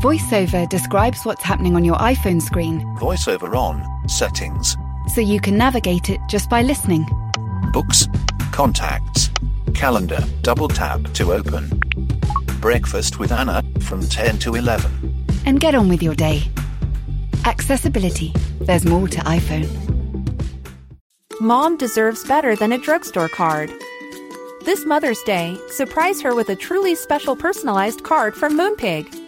VoiceOver describes what's happening on your iPhone screen VoiceOver on, settings, so you can navigate it just by listening. books, contacts, calendar, double tap to open. Breakfast with Anna from 10 to 11. And get on with your day. Accessibility. There's more to iPhone. Mom deserves better than a drugstore card. This Mother's Day, surprise her with a truly special personalized card from Moonpig.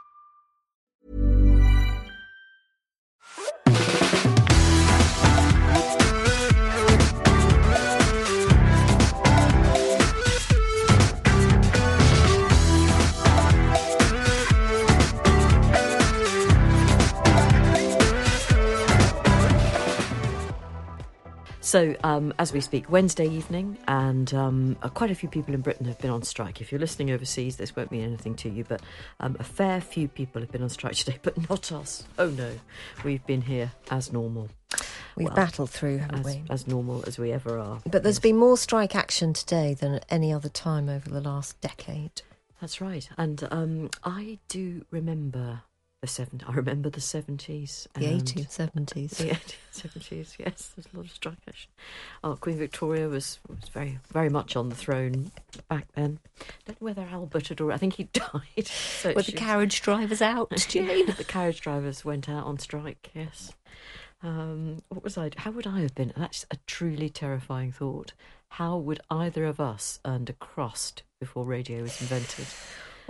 So, um, as we speak, Wednesday evening, and um, uh, quite a few people in Britain have been on strike. If you're listening overseas, this won't mean anything to you, but um, a fair few people have been on strike today, but not us. Oh no, we've been here as normal. We've Well, battled through, haven't As, we? as normal as we ever are. But there's Yes. been more strike action today than at any other time over the last decade. That's right. And um, I do remember the 70s. I remember the 70s. The and 1870s. The 1870s, yes. There's a lot of strike action. Oh, Queen Victoria was, was very very much on the throne back then. Don't know whether Albert had already... I think he died. So Were the carriage drivers out, Jane? the carriage drivers went out on strike, yes. Um, what was I? How would I have been? That's a truly terrifying thought. How would either of us earned a crust before radio was invented?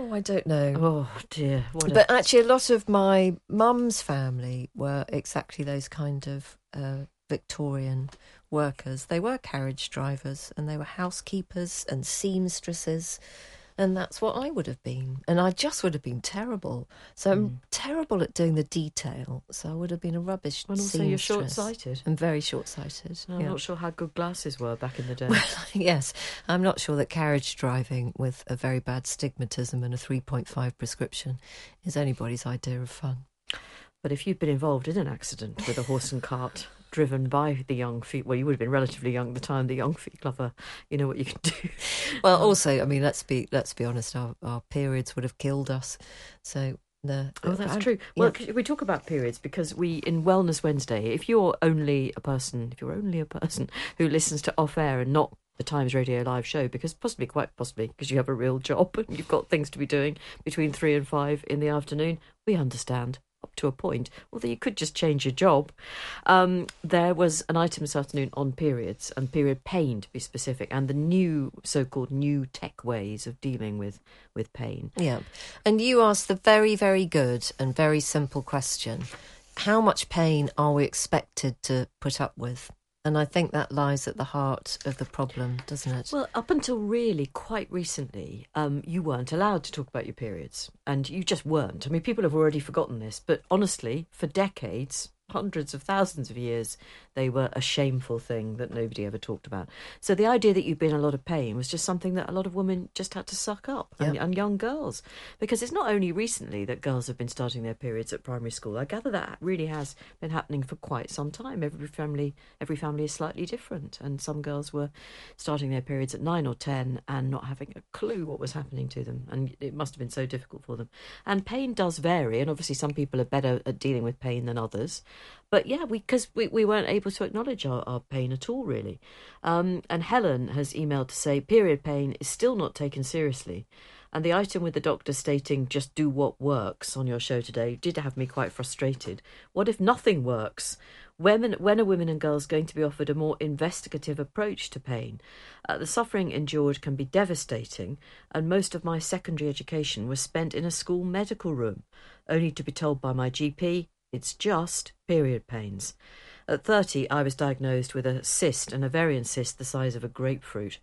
Oh, I don't know. Oh dear! What a- But actually, a lot of my mum's family were exactly those kind of uh, Victorian workers. They were carriage drivers and they were housekeepers and seamstresses. And that's what I would have been. And I just would have been terrible. So I'm hmm. terrible at doing the detail. So I would have been a rubbish and also you're seamstress. short-sighted. I'm very short sighted. I'm yeah. not sure how good glasses were back in the day. Well, yes, I'm not sure that carriage driving with a very bad stigmatism and a 3.5 prescription is anybody's idea of fun. But if you'd been involved in an accident with a horse and cart driven by the young Fi, well, you would have been relatively young at the time. The young Fi Glover, you know what you can do. Well, um, also, I mean, let's be let's be honest. Our, our periods would have killed us. So the Oh, that's I'm- true. Well, c- we talk about periods because we, in Wellness Wednesday, if you're only a person, if you're only a person who listens to off air and not the Times Radio live show, because possibly, quite possibly, because you have a real job and you've got things to be doing between three and five in the afternoon, we understand up to a point. Although you could just change your job. Um, there was an item this afternoon on periods and period pain, to be specific, and the new so-called new tech ways of dealing with with pain. Yeah, and you asked the very very good and very simple question: How much pain are we expected to put up with? And I think that lies at the heart of the problem, doesn't it? Well, up until really quite recently, um, you weren't allowed to talk about your periods, and you just weren't. I mean, people have already forgotten this, but honestly, for decades, hundreds of thousands of years, they were a shameful thing that nobody ever talked about. So the idea that you'd been in a lot of pain was just something that a lot of women just had to suck up, and, and young girls, because it's not only recently that girls have been starting their periods at primary school. I gather that really has been happening for quite some time. Every family, every family is slightly different, and some girls were starting their periods at nine or ten and not having a clue what was happening to them, and it must have been so difficult for them. And pain does vary, and obviously some people are better at dealing with pain than others. But yeah, we because we, we weren't able to acknowledge our, our pain at all, really. Um, and Helen has emailed to say period pain is still not taken seriously. And the item with the doctor stating just do what works on your show today did have me quite frustrated. What if nothing works? When, when are women and girls going to be offered a more investigative approach to pain? Uh, the suffering endured can be devastating, and most of my secondary education was spent in a school medical room, only to be told by my GP it's just period pains. At 30, I was diagnosed with a cyst, an ovarian cyst the size of a grapefruit.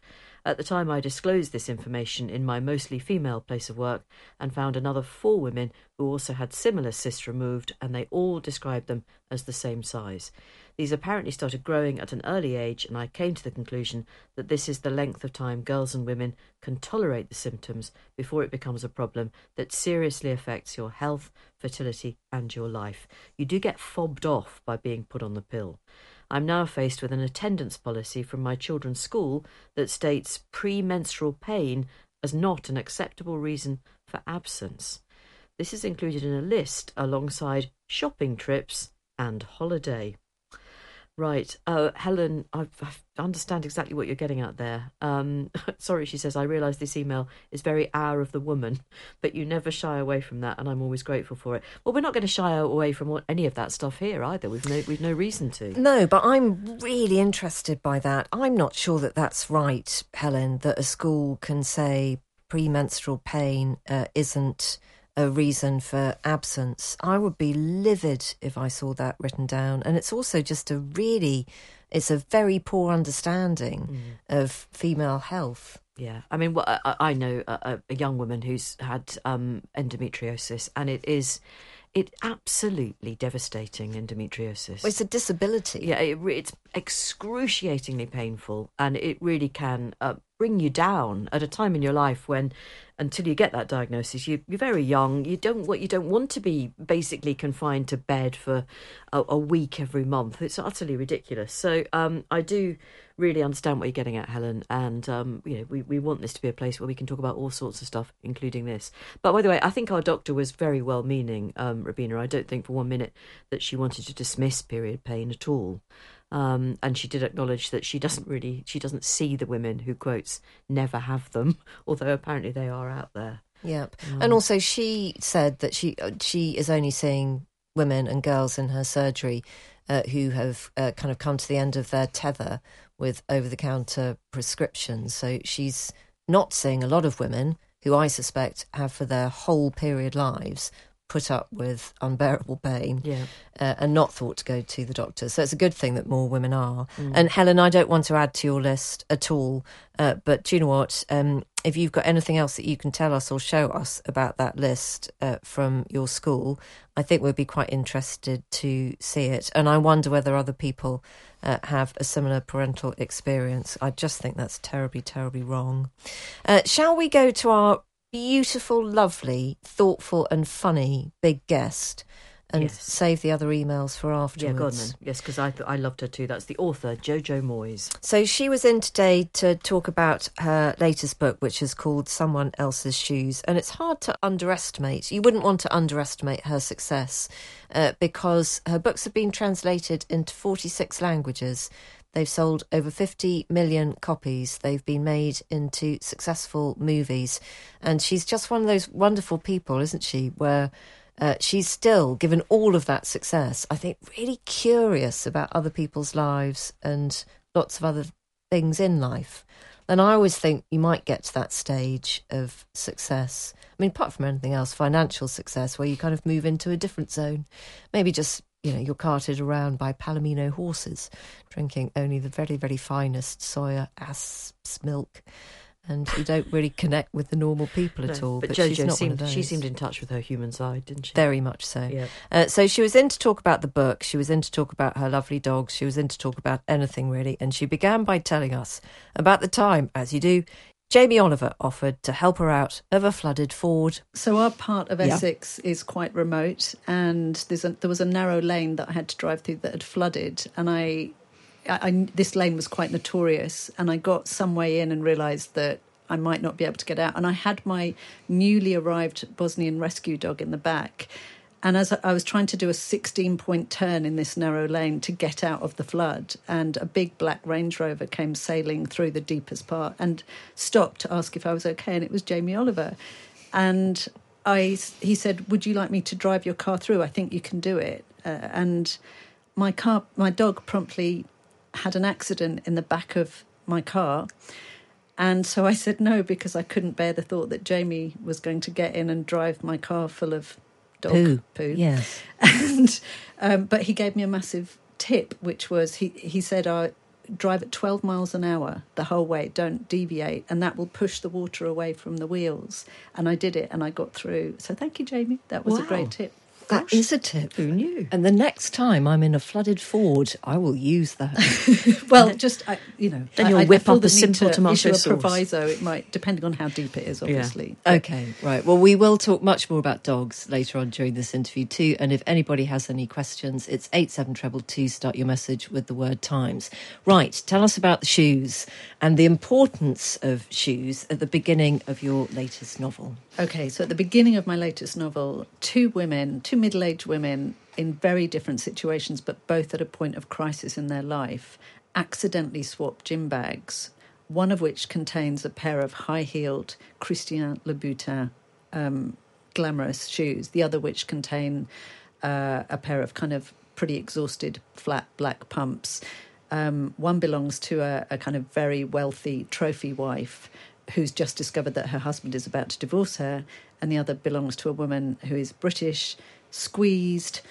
At the time, I disclosed this information in my mostly female place of work and found another four women who also had similar cysts removed, and they all described them as the same size. These apparently started growing at an early age, and I came to the conclusion that this is the length of time girls and women can tolerate the symptoms before it becomes a problem that seriously affects your health, fertility, and your life. You do get fobbed off by being put on the pill. I'm now faced with an attendance policy from my children's school that states premenstrual pain as not an acceptable reason for absence. This is included in a list alongside shopping trips and holiday. Right, uh, Helen, I, I understand exactly what you're getting at there. Um, sorry, she says, I realise this email is very hour of the woman, but you never shy away from that, and I'm always grateful for it. Well, we're not going to shy away from any of that stuff here either. We've no, we've no reason to. No, but I'm really interested by that. I'm not sure that that's right, Helen, that a school can say premenstrual pain uh, isn't a reason for absence. I would be livid if I saw that written down. And it's also just a really, it's a very poor understanding mm. of female health. Yeah, I mean, well, I, I know a, a, young woman who's had um, endometriosis, and it is it absolutely devastating endometriosis. Well, it's a disability. Yeah, it, it's excruciatingly painful, and it really can uh, bring you down at a time in your life when until you get that diagnosis you, you're very young. You don't what you don't want to be basically confined to bed for a, a week every month. It's utterly ridiculous. So um, i do really understand what you're getting at helen. And um, you know we, we want this to be a place where we can talk about all sorts of stuff including this. But by the way i think our doctor was very well meaning um, rabina. I don't think for one minute that she wanted to dismiss period pain at all um, and she did acknowledge that she doesn't really, she doesn't see the women who quotes never have them, although apparently they are out there. Yep. Um, and also, she said that she uh, she is only seeing women and girls in her surgery uh, who have uh, kind of come to the end of their tether with over the counter prescriptions. So she's not seeing a lot of women who I suspect have for their whole period lives put up with unbearable pain yeah. uh, and not thought to go to the doctor. So it's a good thing that more women are. Mm. And Helen, I don't want to add to your list at all, uh, but do you know what? Um, if you've got anything else that you can tell us or show us about that list uh, from your school, I think we'd be quite interested to see it. And I wonder whether other people uh, have a similar parental experience. I just think that's terribly, terribly wrong. Uh, shall we go to our beautiful, lovely, thoughtful, and funny big guest and yes. save the other emails for afterwards. Yeah, go on then. Yes, because I, I loved her too. That's the author, Jojo Moyes. So she was in today to talk about her latest book, which is called Someone Else's Shoes. And it's hard to underestimate. You wouldn't want to underestimate her success uh, because her books have been translated into 46 languages. They've sold over 50 million copies. They've been made into successful movies. And she's just one of those wonderful people, isn't she? Where uh, she's still, given all of that success, I think, really curious about other people's lives and lots of other things in life. And I always think you might get to that stage of success. I mean, apart from anything else, financial success, where you kind of move into a different zone. Maybe just you know, you're carted around by Palomino horses, drinking only the very, very finest soya ass milk. And you don't really connect with the normal people no, at all. But, but Jojo seemed she seemed in touch with her human side, didn't she? Very much so. Yeah. Uh, so she was in to talk about the book. She was in to talk about her lovely dogs. She was in to talk about anything really. And she began by telling us about the time, as you do, Jamie Oliver offered to help her out of a flooded ford. So our part of Essex is quite remote, and a, there was a narrow lane that I had to drive through that had flooded, and I, I, I this lane was quite notorious, and I got some way in and realised that I might not be able to get out, and I had my newly arrived Bosnian rescue dog in the back, and as I was trying to do a 16 point turn in this narrow lane to get out of the flood, and a big black Range Rover came sailing through the deepest part and stopped to ask if I was okay. And it was Jamie Oliver. And I, he said, Would you like me to drive your car through? I think you can do it. Uh, and my car, my dog promptly had an accident in the back of my car. And so I said no because I couldn't bear the thought that Jamie was going to get in and drive my car full of dog poo. poo. Yes. And um, but he gave me a massive tip, which was he he said, "I." drive at 12 miles an hour the whole way, don't deviate, and that will push the water away from the wheels. And I did it and I got through. So thank you, Jamie. That was a great tip. That is a tip. Who knew? And the next time I'm in a flooded ford, I will use that. Well, just I, you know, Then I- you'll I- I whip feel up the a need simple to tomato issue a sauce. proviso. It might, depending on how deep it is, obviously. Okay, right. Well, we will talk much more about dogs later on during this interview too. And if anybody has any questions, it's eight seven treble two. Start your message with the word times. Right. Tell us about the shoes and the importance of shoes at the beginning of your latest novel. Okay, so at the beginning of my latest novel, two women, two middle aged women in very different situations, but both at a point of crisis in their life, accidentally swap gym bags, one of which contains a pair of high heeled Christian Louboutin um, glamorous shoes, the other which contain uh, a pair of kind of pretty exhausted flat black pumps. Um, one belongs to a, a kind of very wealthy trophy wife who's just discovered that her husband is about to divorce her, and the other belongs to a woman who is British, squeezed,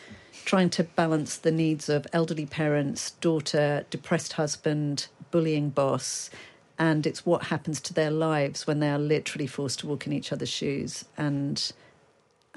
trying to balance the needs of elderly parents, daughter, depressed husband, bullying boss. And it's what happens to their lives when they are literally forced to walk in each other's shoes. And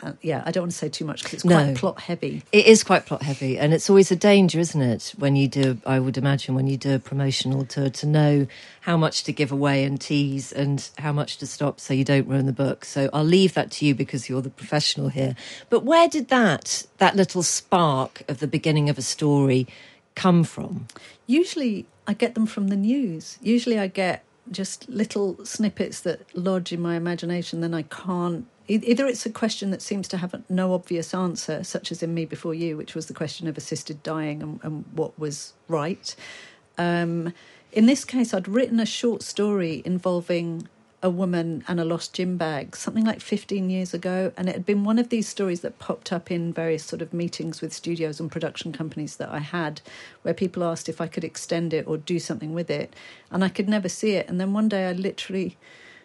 uh, yeah, I don't want to say too much because it's quite No. plot heavy. It is quite plot heavy, and it's always a danger, isn't it? When you do, I would imagine, when you do a promotional tour, to know how much to give away and tease, and how much to stop, so you don't ruin the book. So I'll leave that to you because you're the professional here. But where did that that little spark of the beginning of a story come from? Usually, I get them from the news. Usually, I get just little snippets that lodge in my imagination. Then I can't. Either it's a question that seems to have no obvious answer, such as in Me Before You, which was the question of assisted dying and, and what was right. Um, in this case, I'd written a short story involving a woman and a lost gym bag, something like 15 years ago. And it had been one of these stories that popped up in various sort of meetings with studios and production companies that I had, where people asked if I could extend it or do something with it. And I could never see it. And then one day I literally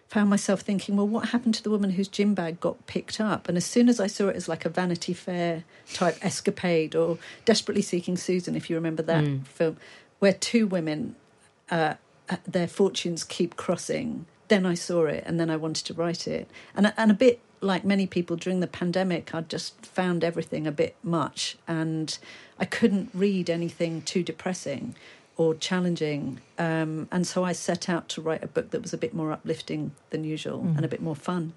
found myself thinking, well, what happened to the woman whose gym bag got picked up? And as soon as I saw it as like a Vanity Fair type escapade or Desperately Seeking Susan, if you remember that film, where two women uh, uh, their fortunes keep crossing. Then I saw it, and then I wanted to write it. And and a bit like many people during the pandemic, I just found everything a bit much, and I couldn't read anything too depressing or challenging. Um, and so I set out to write a book that was a bit more uplifting than usual and a bit more fun.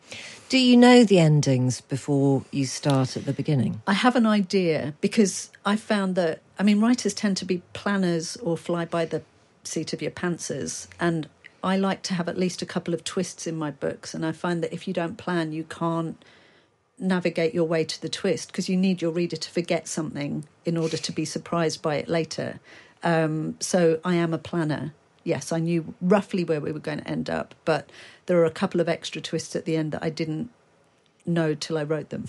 Do you know the endings before you start at the beginning? I have an idea because I found that I mean writers tend to be planners or fly by the seat of your pantsers and I like to have at least a couple of twists in my books and I find that if you don't plan you can't navigate your way to the twist because you need your reader to forget something in order to be surprised by it later. Um, so I am a planner. Yes, I knew roughly where we were going to end up, but there are a couple of extra twists at the end that I didn't know till I wrote them.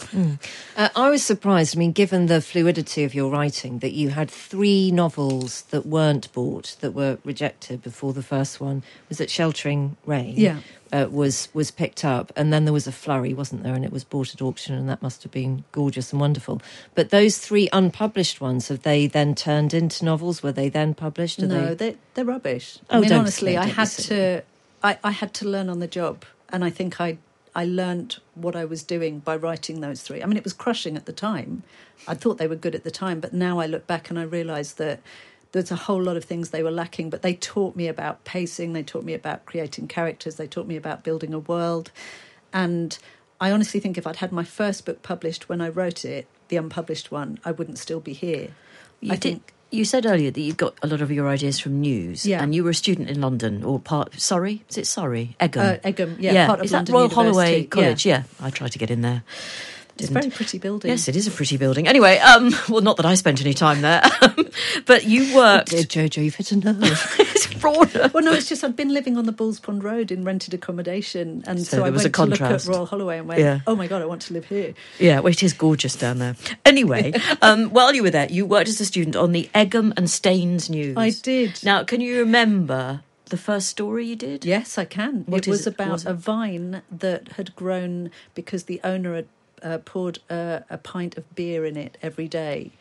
Uh, I was surprised. I mean, given the fluidity of your writing, that you had three novels that weren't bought, that were rejected before the first one was that Sheltering Rain. Yeah. Uh, was was picked up, and then there was a flurry, wasn't there? And it was bought at auction, and that must have been gorgeous and wonderful. But those three unpublished ones have they then turned into novels? Were they then published? Are no, they... they... they're rubbish. Oh, I mean, don't honestly, I had to, I, I had to learn on the job, and I think I, I learned what I was doing by writing those three. I mean, it was crushing at the time. I thought they were good at the time, but now I look back and I realise that there's a whole lot of things they were lacking. But they taught me about pacing. They taught me about creating characters. They taught me about building a world, and I honestly think if I'd had my first book published when I wrote it, the unpublished one, I wouldn't still be here. You I did. think You said earlier that you got a lot of your ideas from news, Yeah. and you were a student in London or part. Sorry, is it Surrey? Egham. Uh, Egham, yeah, of is London that Royal University, Holloway yeah. College? Yeah. I tried to get in there. It's a very pretty building. Yes, it is a pretty building. Anyway, um, well, not that I spent any time there, but you worked. Dear Jojo, you've hit a nerve. it's broader. Well, no, it's just I'd been living on the Balls Pond Road in rented accommodation, and So so, I was went to look at. Royal Holloway and went, Yeah. "Oh my god, I want to live here." Yeah, well, it is gorgeous down there. Anyway, um, while you were there, you worked as a student on the Egham and Staines News. I did. Now, can you remember the first story you did? Yes, I can. What it was it? about Was it- a vine that had grown because the owner had uh, poured uh, a pint of beer in it every day.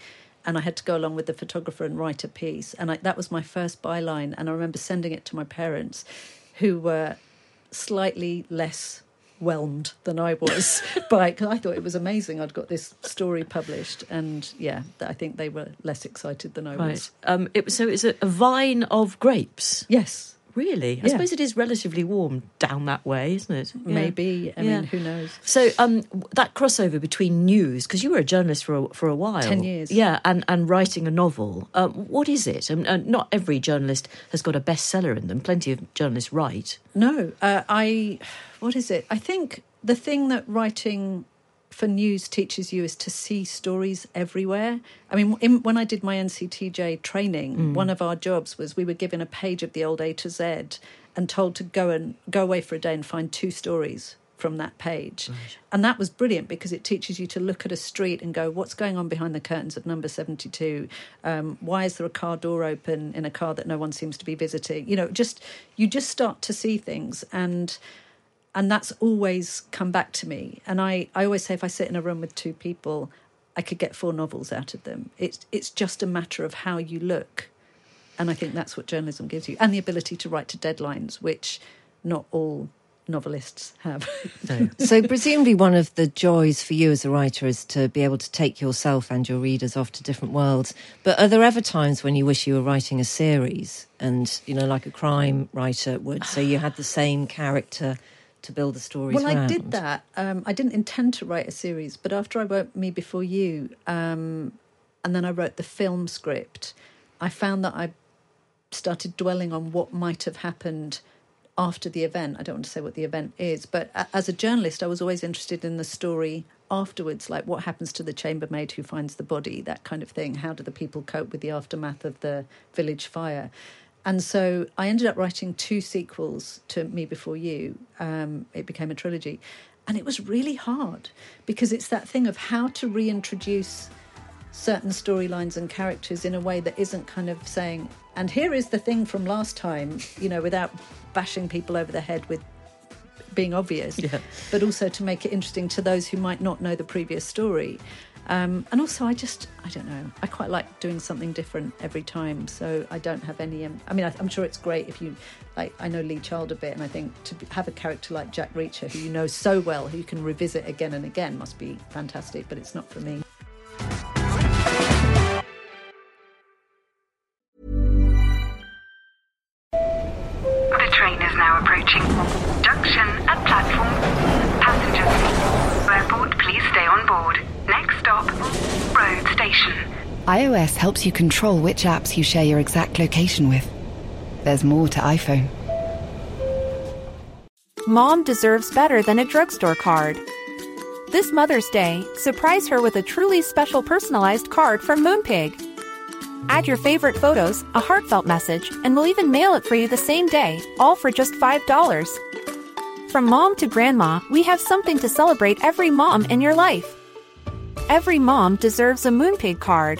and I had to go along with the photographer and write a piece. And I, that was my first byline. And I remember sending it to my parents, who were slightly less whelmed than I was by because I thought it was amazing. I'd got this story published, and yeah, I think they were less excited than I Right. was. Um, it, so it's a, a vine of grapes. Yes, Really? I Yeah. suppose it is relatively warm down that way, isn't it? Yeah. maybe. I Yeah. mean, who knows? So um, that crossover between news, because you were a journalist for a, for a while, 10 years. yeah, and, and writing a novel. Um, what is it? And, and not every journalist has got a bestseller in them. Plenty of journalists write. No, uh, I. What is it? I think the thing that writing for news teaches you is to see stories everywhere. I mean, in, when I did my NCTJ training, one of our jobs was we were given a page of the old A to Z and told to go and go away for a day and find two stories from that page. And that was brilliant because it teaches you to look at a street and go, what's going on behind the curtains of number 72? Um, why is there a car door open in a car that no one seems to be visiting? You know, just you just start to see things and and that's always come back to me. And I, I always say if I sit in a room with two people, I could get four novels out of them. It's it's just a matter of how you look. And I think that's what journalism gives you. And the ability to write to deadlines, which not all novelists have. so presumably one of the joys for you as a writer is to be able to take yourself and your readers off to different worlds but are there ever times when you wish you were writing a series and you know like a crime writer would so you had the same character to build the stories Well, I did that. Um, I didn't intend to write a series, but after I wrote Me Before You, um, and then I wrote the film script, I found that I started dwelling on what might have happened after the event. I don't want to say what the event is, but as a journalist, I was always interested in the story afterwards, like what happens to the chambermaid who finds the body, that kind of thing. How do the people cope with the aftermath of the village fire? And so I ended up writing two sequels to Me Before You. Um, it became a trilogy. And it was really hard because it's that thing of how to reintroduce certain storylines and characters in a way that isn't kind of saying, and here is the thing from last time, you know, without bashing people over the head with being obvious, Yeah. but also to make it interesting to those who might not know the previous story. Um, and also, I just, I don't know, I quite like doing something different every time. So I don't have any, um, I mean, I, I'm sure it's great if you, like, I know Lee Child a bit, and I think to have a character like Jack Reacher, who you know so well, who you can revisit again and again, must be fantastic, but it's not for me. iOS helps you control which apps you share your exact location with. There's more to iPhone. Mom deserves better than a drugstore card. This Mother's Day, surprise her with a truly special personalized card from Moonpig. Add your favorite photos, a heartfelt message, and we'll even mail it for you the same day, all for just $5. From mom to grandma, we have something to celebrate every mom in your life. Every mom deserves a Moonpig card.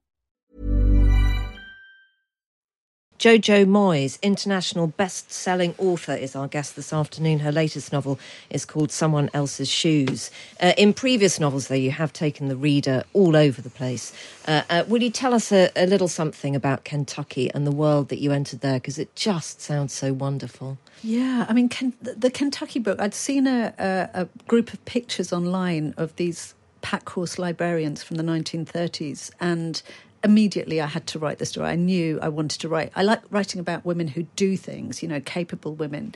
Jojo Moyes, international best selling author, is our guest this afternoon. Her latest novel is called Someone Else's Shoes. Uh, in previous novels, though, you have taken the reader all over the place. Uh, uh, will you tell us a, a little something about Kentucky and the world that you entered there? Because it just sounds so wonderful. Yeah, I mean, Ken, the, Kentucky book, I'd seen a, a, a group of pictures online of these pack horse librarians from the 1930s, and immediately I had to write the story. I knew I wanted to write. I like writing about women who do things, you know, capable women.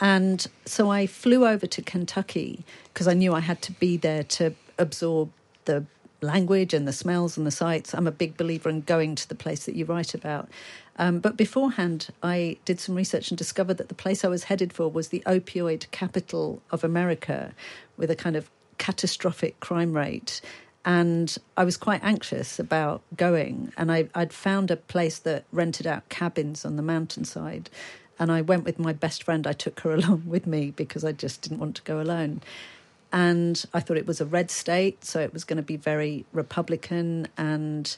And so I flew over to Kentucky because I knew I had to be there to absorb the language and the smells and the sights. I'm a big believer in going to the place that you write about. Um, but beforehand, I did some research and discovered that the place I was headed for was the opioid capital of America, with a kind of catastrophic crime rate. And I was quite anxious about going. And I, I'd found a place that rented out cabins on the mountainside. And I went with my best friend. I took her along with me because I just didn't want to go alone. And I thought it was a red state, so it was going to be very Republican and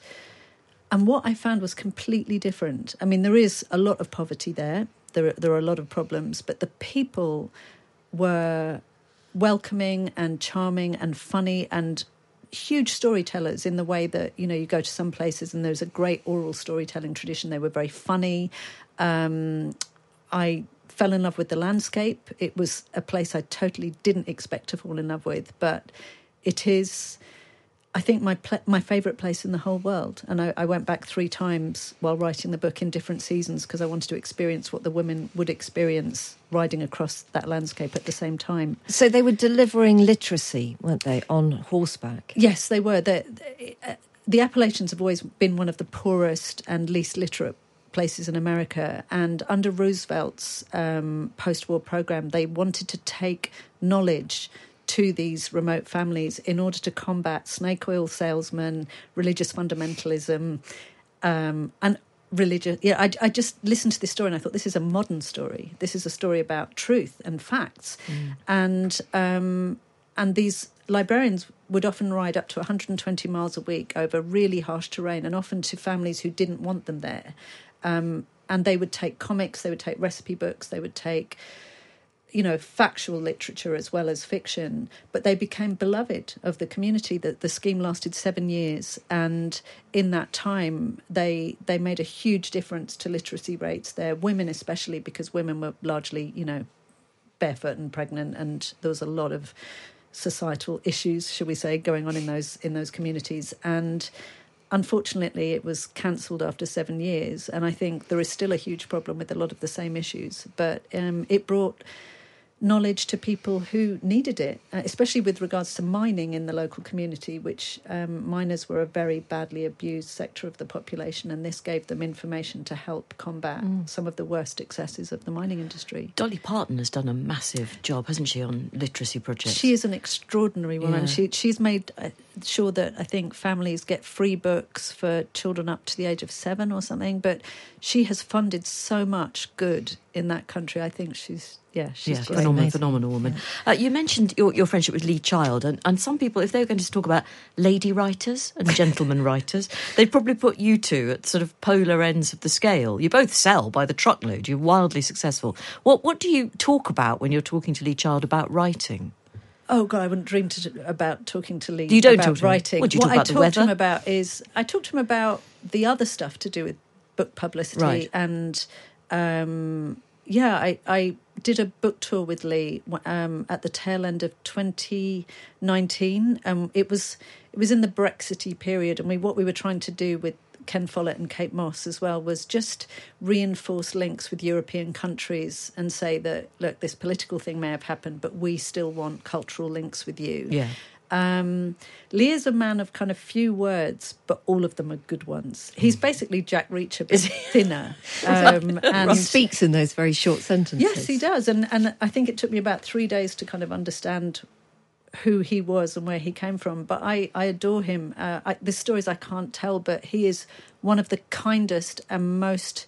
and what I found was completely different. I mean, there is a lot of poverty there. There, there are a lot of problems, but the people were welcoming and charming and funny and huge storytellers in the way that you know you go to some places and there's a great oral storytelling tradition. They were very funny. Um, I fell in love with the landscape. It was a place I totally didn't expect to fall in love with, but it is I think my pl- my favourite place in the whole world. And I, I, went back three times while writing the book in different seasons because I wanted to experience what the women would experience riding across that landscape at the same time. So they were delivering literacy, weren't they, on horseback? Yes, they were. The, the Appalachians have always been one of the poorest and least literate places in America. And under Roosevelt's um, post war program, they wanted to take knowledge to these remote families in order to combat snake oil salesmen, religious fundamentalism, um, and religious. Yeah, I, I, just listened to this story and I thought this is a modern story. This is a story about truth and facts, mm. and um, and these librarians would often ride up to 120 miles a week over really harsh terrain, and often to families who didn't want them there. Um, and they would take comics, they would take recipe books, they would take you know, factual literature as well as fiction, but they became beloved of the community. That the scheme lasted seven years, and in that time, they they made a huge difference to literacy rates there. Women, especially, because women were largely, you know, barefoot and pregnant, and there was a lot of societal issues, should we say, going on in those in those communities, and unfortunately, it was cancelled after seven years. And I think there is still a huge problem with a lot of the same issues. But um, it brought knowledge to people who needed it, uh, especially with regards to mining in the local community, which um, miners were a very badly abused sector of the population, and this gave them information to help combat mm. some of the worst excesses of the mining industry. Dolly Parton has done a massive job, hasn't she, on literacy projects? She is an extraordinary woman. Yeah. She, she's made uh, sure that I think families get free books for children up to the age of seven or something, but she has funded so much good in that country. I think she's yeah, she's yeah, phenomenal, phenomenal woman. Yeah. Uh, you mentioned your, your friendship with Lee Child, and, and some people, if they were going to talk about lady writers and gentlemen writers, they'd probably put you two at sort of polar ends of the scale. You both sell by the truckload. You're wildly successful. What what do you talk about when you're talking to Lee Child about writing? Oh God, I wouldn't dream to, about talking to Lee. You don't about talk to writing. Him. What, do you what talk about I talk to him about is I talk to him about the other stuff to do with book publicity right. and um, yeah, I, I did a book tour with Lee um, at the tail end of 2019. Um, it was it was in the Brexity period, and we what we were trying to do with Ken Follett and Kate Mosse as well was just reinforce links with European countries and say that look, this political thing may have happened, but we still want cultural links with you. Yeah. Um, Lee is a man of kind of few words, but all of them are good ones. He's basically Jack Reacher, but thinner. Um, and he speaks in those very short sentences. Yes, he does. And and I think it took me about three days to kind of understand who he was and where he came from. But I, I adore him. Uh, I, the stories I can't tell, but he is one of the kindest and most.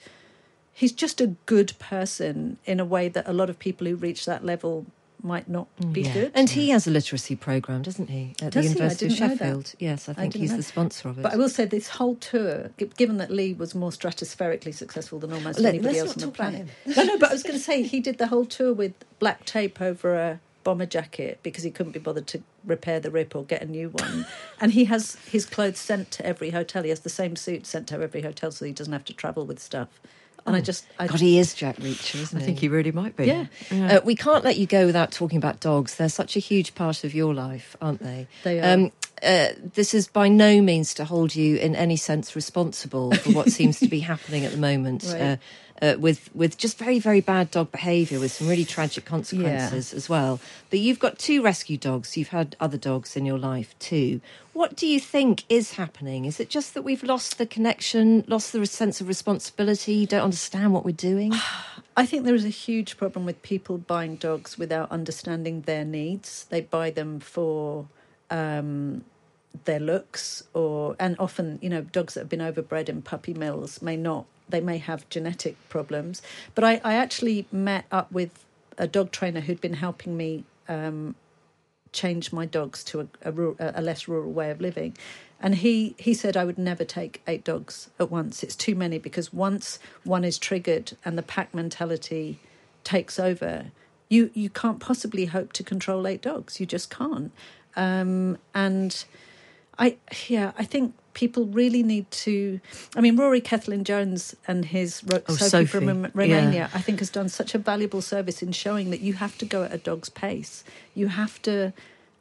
He's just a good person in a way that a lot of people who reach that level might not be yeah. good. And he has a literacy program, doesn't he, at Does the University of Sheffield? Yes, I think I he's know. the sponsor of it. But I will say this whole tour, given that Lee was more stratospherically successful than almost Let, anybody else on the planet. no, no, but I was going to say he did the whole tour with black tape over a bomber jacket because he couldn't be bothered to repair the rip or get a new one. and he has his clothes sent to every hotel. He has the same suit sent to every hotel so he doesn't have to travel with stuff. And I just, I, God, he is Jack Reacher, isn't I he? think he really might be. Yeah. yeah. Uh, we can't let you go without talking about dogs. They're such a huge part of your life, aren't they? They are. Um, uh, this is by no means to hold you in any sense responsible for what seems to be happening at the moment. Right. Uh, uh, with with just very very bad dog behaviour with some really tragic consequences as well. But you've got two rescue dogs. You've had other dogs in your life too. What do you think is happening? Is it just that we've lost the connection, lost the sense of responsibility, don't understand what we're doing? I think there is a huge problem with people buying dogs without understanding their needs. They buy them for um, their looks, or and often you know dogs that have been overbred in puppy mills may not. They may have genetic problems. But I, I actually met up with a dog trainer who'd been helping me um, change my dogs to a, a, rural, a less rural way of living. And he, he said I would never take eight dogs at once. It's too many because once one is triggered and the pack mentality takes over, you, you can't possibly hope to control eight dogs. You just can't. Um, and I yeah, I think people really need to. I mean, Rory Cellan-Jones and his Ro- Oh, Sophie, Sophie, from Rom- yeah. Romania, I think, has done such a valuable service in showing that you have to go at a dog's pace. You have to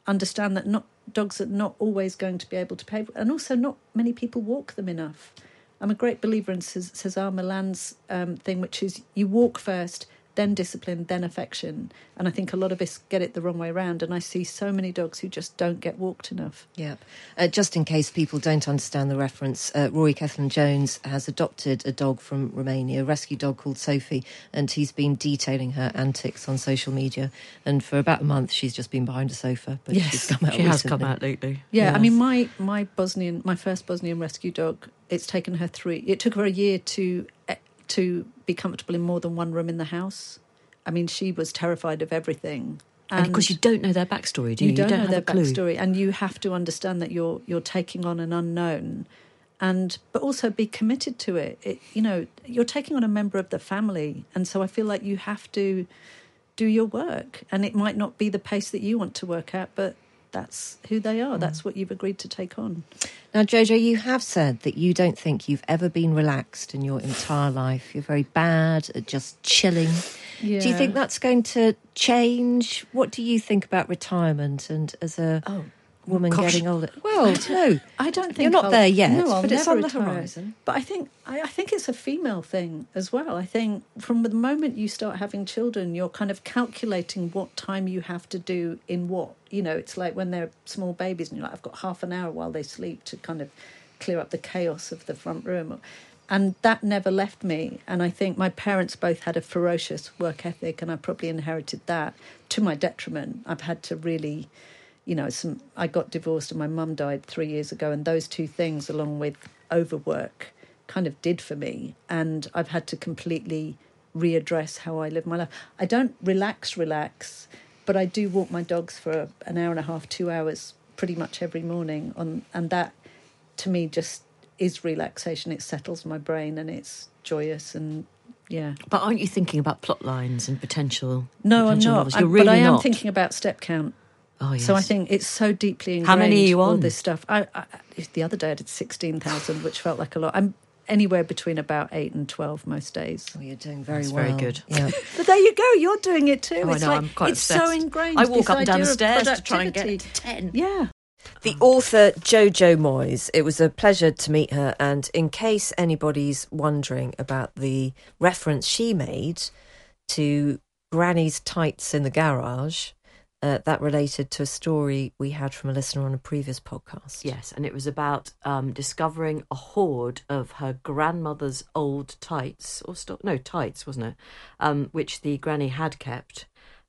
understand that not dogs are not always going to be able to pay, and also not many people walk them enough. I'm a great believer in Ces- Cesar Millan's um, thing, which is you walk first, then discipline, then affection. And I think a lot of us get it the wrong way around. And I see so many dogs who just don't get walked enough. Yeah. Uh, just in case people don't understand the reference, uh, Rory Cellan-Jones has adopted a dog from Romania, a rescue dog called Sophie, and he's been detailing her antics on social media. And for about a month, she's just been behind a sofa, but Yes, she's come out She has come out lately. Yeah, I mean, my my Bosnian, my first Bosnian rescue dog. It's taken her three. It took her a year to to be comfortable in more than one room in the house. I mean, she was terrified of everything. And of course, you don't know their backstory, do you? you don't, know have their a clue. backstory, and you have to understand that you're you're taking on an unknown, and but also be committed to it. it. You know, you're taking on a member of the family, and so I feel like you have to do your work, and it might not be the pace that you want to work at, but that's who they are. That's what you've agreed to take on. Now, Jojo, you have said that you don't think you've ever been relaxed in your entire life. You're very bad at just chilling. Do you think that's going to change? What do you think about retirement and as a Oh, woman gosh. getting older? Well, no. I don't think You're not I'll- there yet, No, I'll but it's on the retire. horizon. But I think I, I think it's a female thing as well. I think from the moment you start having children, you're kind of calculating what time you have to do in what. You know, it's like when they're small babies, and you're like, I've got half an hour while they sleep to kind of clear up the chaos of the front room. And that never left me. And I think my parents both had a ferocious work ethic, and I probably inherited that to my detriment. I've had to really you know, some I got divorced and my mum died three years ago, and those two things, along with overwork, kind of did for me. And I've had to completely readdress how I live my life. I don't relax, relax, but I do walk my dogs for an hour and a half, two hours, pretty much every morning. On and that, to me, just is relaxation. It settles my brain, and it's joyous and. Yeah. But aren't you thinking about plot lines and potential? No, I'm not. novels? You're really but I am not. thinking about step count. Oh, yes. So I think it's so deeply ingrained. How many are you All this stuff. I, I the other day I did sixteen thousand, which felt like a lot. I'm anywhere between about eight and twelve most days. Oh, you're doing very That's well. very good. Yeah. But there you go. You're doing it too. Oh, I know, like I'm quite it's so obsessed. ingrained. I walk up and down the stairs to try and get to 10. Yeah. The author Jojo Moyes. It was a pleasure to meet her. And in case anybody's wondering about the reference she made to Granny's tights in the garage, uh, that related to a story we had from a listener on a previous podcast. Yes, and it was about um, discovering a hoard of her grandmother's old tights, or stock, no tights, wasn't it? Um, which the granny had kept,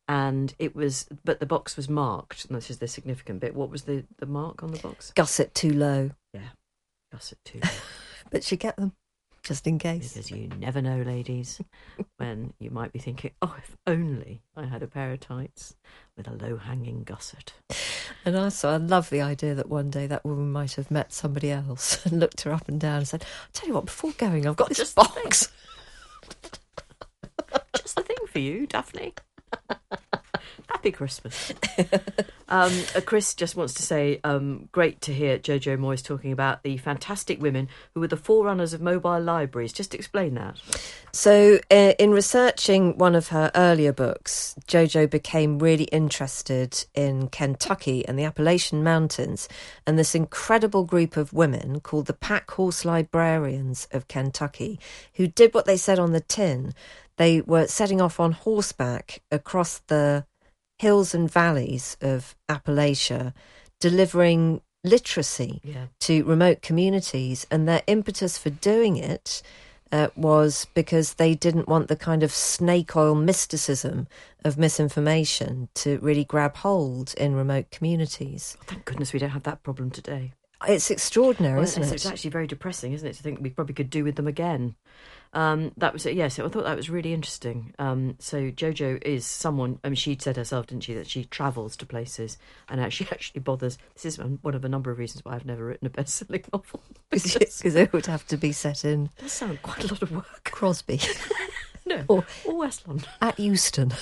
and it was, but the box was marked. And this is the significant bit. What was the the mark on the box? Gusset too low, Yeah, Gusset too, but she kept them just in case. because you never know, ladies, when you might be thinking, oh, if only I had a pair of tights with a low hanging gusset. And also, I love the idea that one day that woman might have met somebody else and looked her up and down and said, "I'll tell you what, before going, I've got this Just box." Just the thing for you, Daphne. Happy Christmas. Um, uh, Chris just wants to say, um, great to hear Jojo Moyes talking about the fantastic women who were the forerunners of mobile libraries. Just explain that. So, uh, in researching one of her earlier books, Jojo became really interested in Kentucky and the Appalachian Mountains and this incredible group of women called the Pack Horse Librarians of Kentucky, who did what they said on the tin. They were setting off on horseback across the hills and valleys of Appalachia, delivering literacy Yeah. to remote communities, and their impetus for doing it uh, was because they didn't want the kind of snake oil mysticism of misinformation to really grab hold in remote communities. Thank goodness we don't have that problem today. It's extraordinary, Well, isn't it's, it? it's actually very depressing, isn't it, to think we probably could do with them again. Um, that was it. Yes, I thought that was really interesting. Um, so Jojo is someone. I mean, she said herself, didn't she, that she travels to places and actually actually bothers. This is one of a number of reasons why I've never written a best-selling novel. Because it would have to be set in That sounds quite a lot of work. Crosby Or- or West London. at Euston.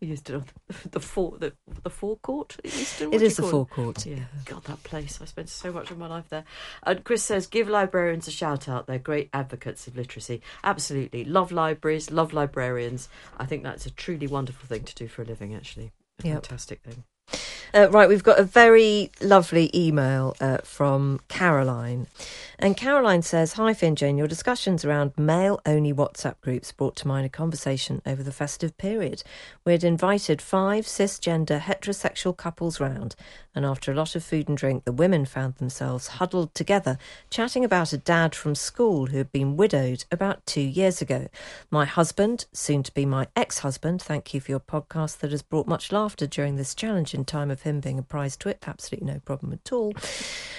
You used to the four the the forecourt at Euston. What It do the forecourt. Yeah, God, that place. I spent so much of my life there. And Chris says, give librarians a shout out. They're great advocates of literacy. Absolutely. Love libraries, love librarians. I think that's a truly wonderful thing to do for a living, actually. A Yep. fantastic thing. Uh, right, we've got a very lovely email uh, from Caroline. And Caroline says Hi, Finn Jane. Your discussions around male only WhatsApp groups brought to mind a conversation over the festive period. We had invited five cisgender heterosexual couples round, and after a lot of food and drink, the women found themselves huddled together, chatting about a dad from school who had been widowed about two years ago. My husband, soon to be my ex husband, thank you for your podcast that has brought much laughter during this challenging time of him being a prize twit, absolutely no problem at all,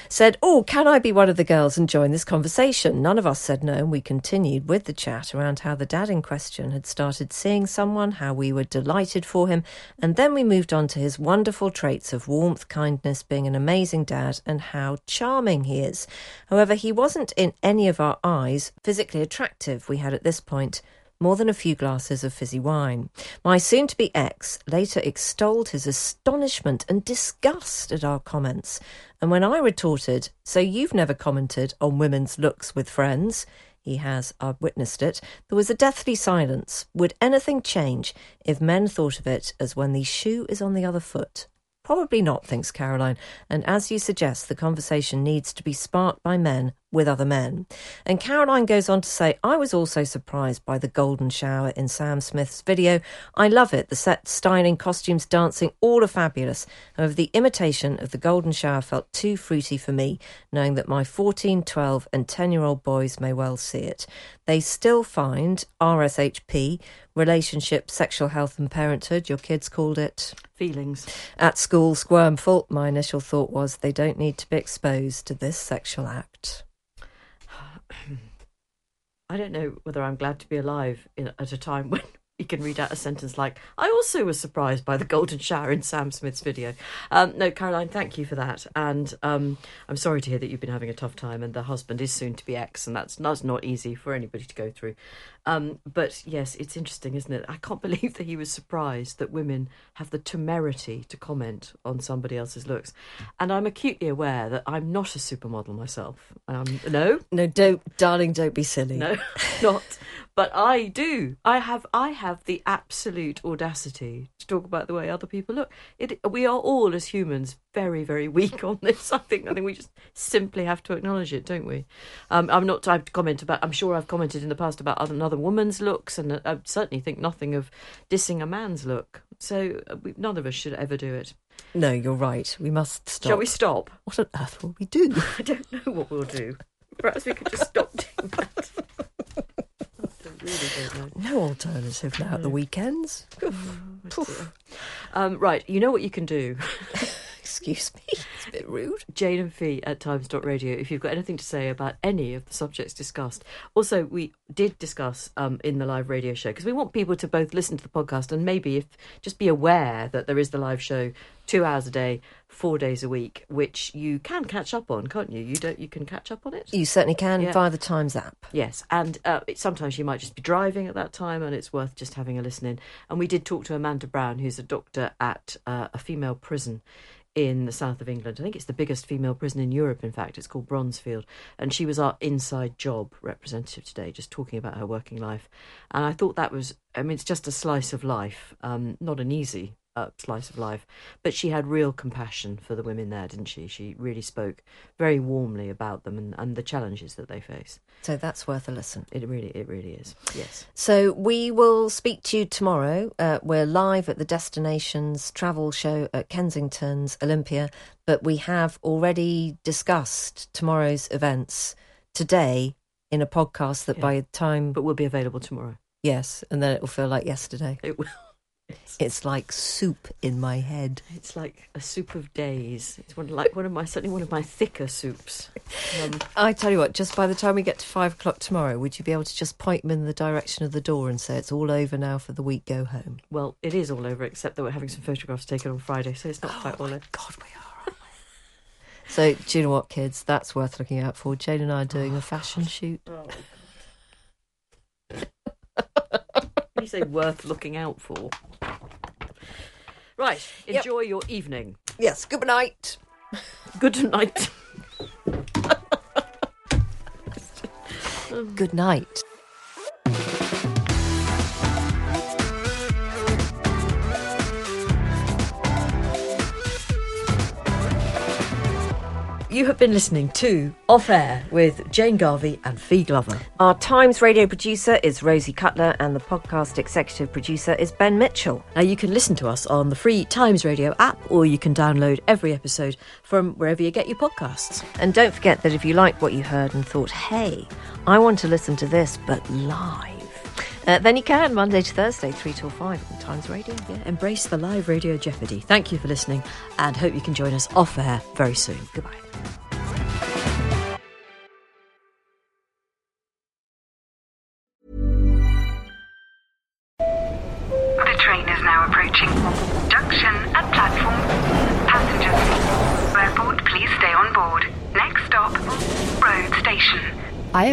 said, Oh, can I be one of the girls and join this conversation? None of us said no, and we continued with the chat around how the dad in question had started seeing someone, how we were delighted for him, and then we moved on to his wonderful traits of warmth, kindness, being an amazing dad, and how charming he is. However, he wasn't in any of our eyes physically attractive. We had at this point more than a few glasses of fizzy wine. My soon to be ex later extolled his astonishment and disgust at our comments. And when I retorted, So you've never commented on women's looks with friends? He has, I've witnessed it. There was a deathly silence. Would anything change if men thought of it as when the shoe is on the other foot? Probably not, thinks Caroline. And as you suggest, the conversation needs to be sparked by men with other men. And Caroline goes on to say, I was also surprised by the golden shower in Sam Smith's video. I love it. The set, styling, costumes, dancing, all are fabulous. However, the imitation of the golden shower felt too fruity for me, knowing that my 14, 12, and 10 year old boys may well see it. They still find RSHP, relationship, sexual health, and parenthood, your kids called it, Feelings. at school squirm fault. My initial thought was they don't need to be exposed to this sexual act. I don't know whether I'm glad to be alive in, at a time when you can read out a sentence like, I also was surprised by the golden shower in Sam Smith's video. Um, no, Caroline, thank you for that. And um, I'm sorry to hear that you've been having a tough time and the husband is soon to be ex, and that's, that's not easy for anybody to go through. Um, but yes, it's interesting, isn't it? I can't believe that he was surprised that women have the temerity to comment on somebody else's looks. And I'm acutely aware that I'm not a supermodel myself. Um, no, No, don't, darling, don't be silly. no, not. But I do. I have. I have the absolute audacity to talk about the way other people look. It. We are all as humans very, very weak on this. I think. I think we just simply have to acknowledge it, don't we? Um, I'm not to comment about. I'm sure I've commented in the past about other, another woman's looks, and I certainly think nothing of dissing a man's look. So uh, we, none of us should ever do it. No, you're right. We must stop. Shall we stop? What on earth will we do? I don't know what we'll do. Perhaps we could just stop doing that. I really. No alternative now at the weekends. Um, right, you know what you can do. Excuse me. It's a bit rude. Jane and Fi at times.radio if you've got anything to say about any of the subjects discussed. Also, we did discuss um, in the live radio show because we want people to both listen to the podcast and maybe if just be aware that there is the live show two hours a day, four days a week, which you can catch up on, can't you? You don't. You can catch up on it. You certainly can Yeah. via the Times app. Yes, and uh, it- sometimes you might just be driving at that time, and it's worth just having a listen in. And we did talk to Amanda Brown, who's a doctor at uh, a female prison in the south of England. I think it's the biggest female prison in Europe. In fact, it's called Bronzefield, and she was our inside job representative today, just talking about her working life. And I thought that was, I mean, it's just a slice of life, um, not an easy. Uh, slice of life, but she had real compassion for the women there, didn't she? She really spoke very warmly about them and, and the challenges that they face. So that's worth a listen. It really, it really is. Yes. So we will speak to you tomorrow. Uh, we're live at the Destinations travel show at Kensington's Olympia, but we have already discussed tomorrow's events today in a podcast that Yeah. by the time, But will be available tomorrow. yes, and then it will feel like yesterday. It will. It's like soup in my head. It's like a soup of days. It's one like one of my certainly one of my thicker soups. Um, I tell you what, just by the time we get to five o'clock tomorrow, would you be able to just point them in the direction of the door and say it's all over now for the week, go home? well, it is all over except that we're having some photographs taken on Friday, so it's not quite all over. God, we are. So, do you know what, kids? That's worth looking out for. Jane and I are doing a fashion shoot. You say worth looking out for. Right. Enjoy your evening. Yes, good night. Good night. Good night. You have been listening to Off Air with Jane Garvey and Fi Glover. Our Times radio producer is Rosie Cutler, and the podcast executive producer is Ben Mitchell. Now, you can listen to us on the free Times Radio app, or you can download every episode from wherever you get your podcasts. And don't forget that if you liked what you heard and thought, hey, I want to listen to this, but live, uh, then you can Monday to Thursday, 3 till 5 on Times Radio. Yeah, embrace the live radio jeopardy. Thank you for listening, and hope you can join us off air very soon. Goodbye.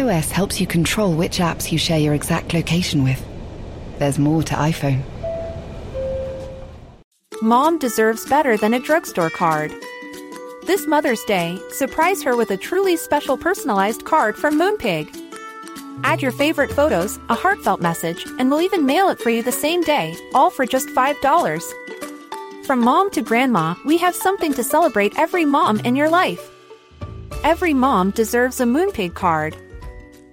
iOS helps you control which apps you share your exact location with. There's more to iPhone. Mom deserves better than a drugstore card. This Mother's Day, surprise her with a truly special personalized card from Moonpig. Add your favorite photos, a heartfelt message, and we'll even mail it for you the same day, all for just $5. From mom to grandma, we have something to celebrate every mom in your life. Every mom deserves a Moonpig card.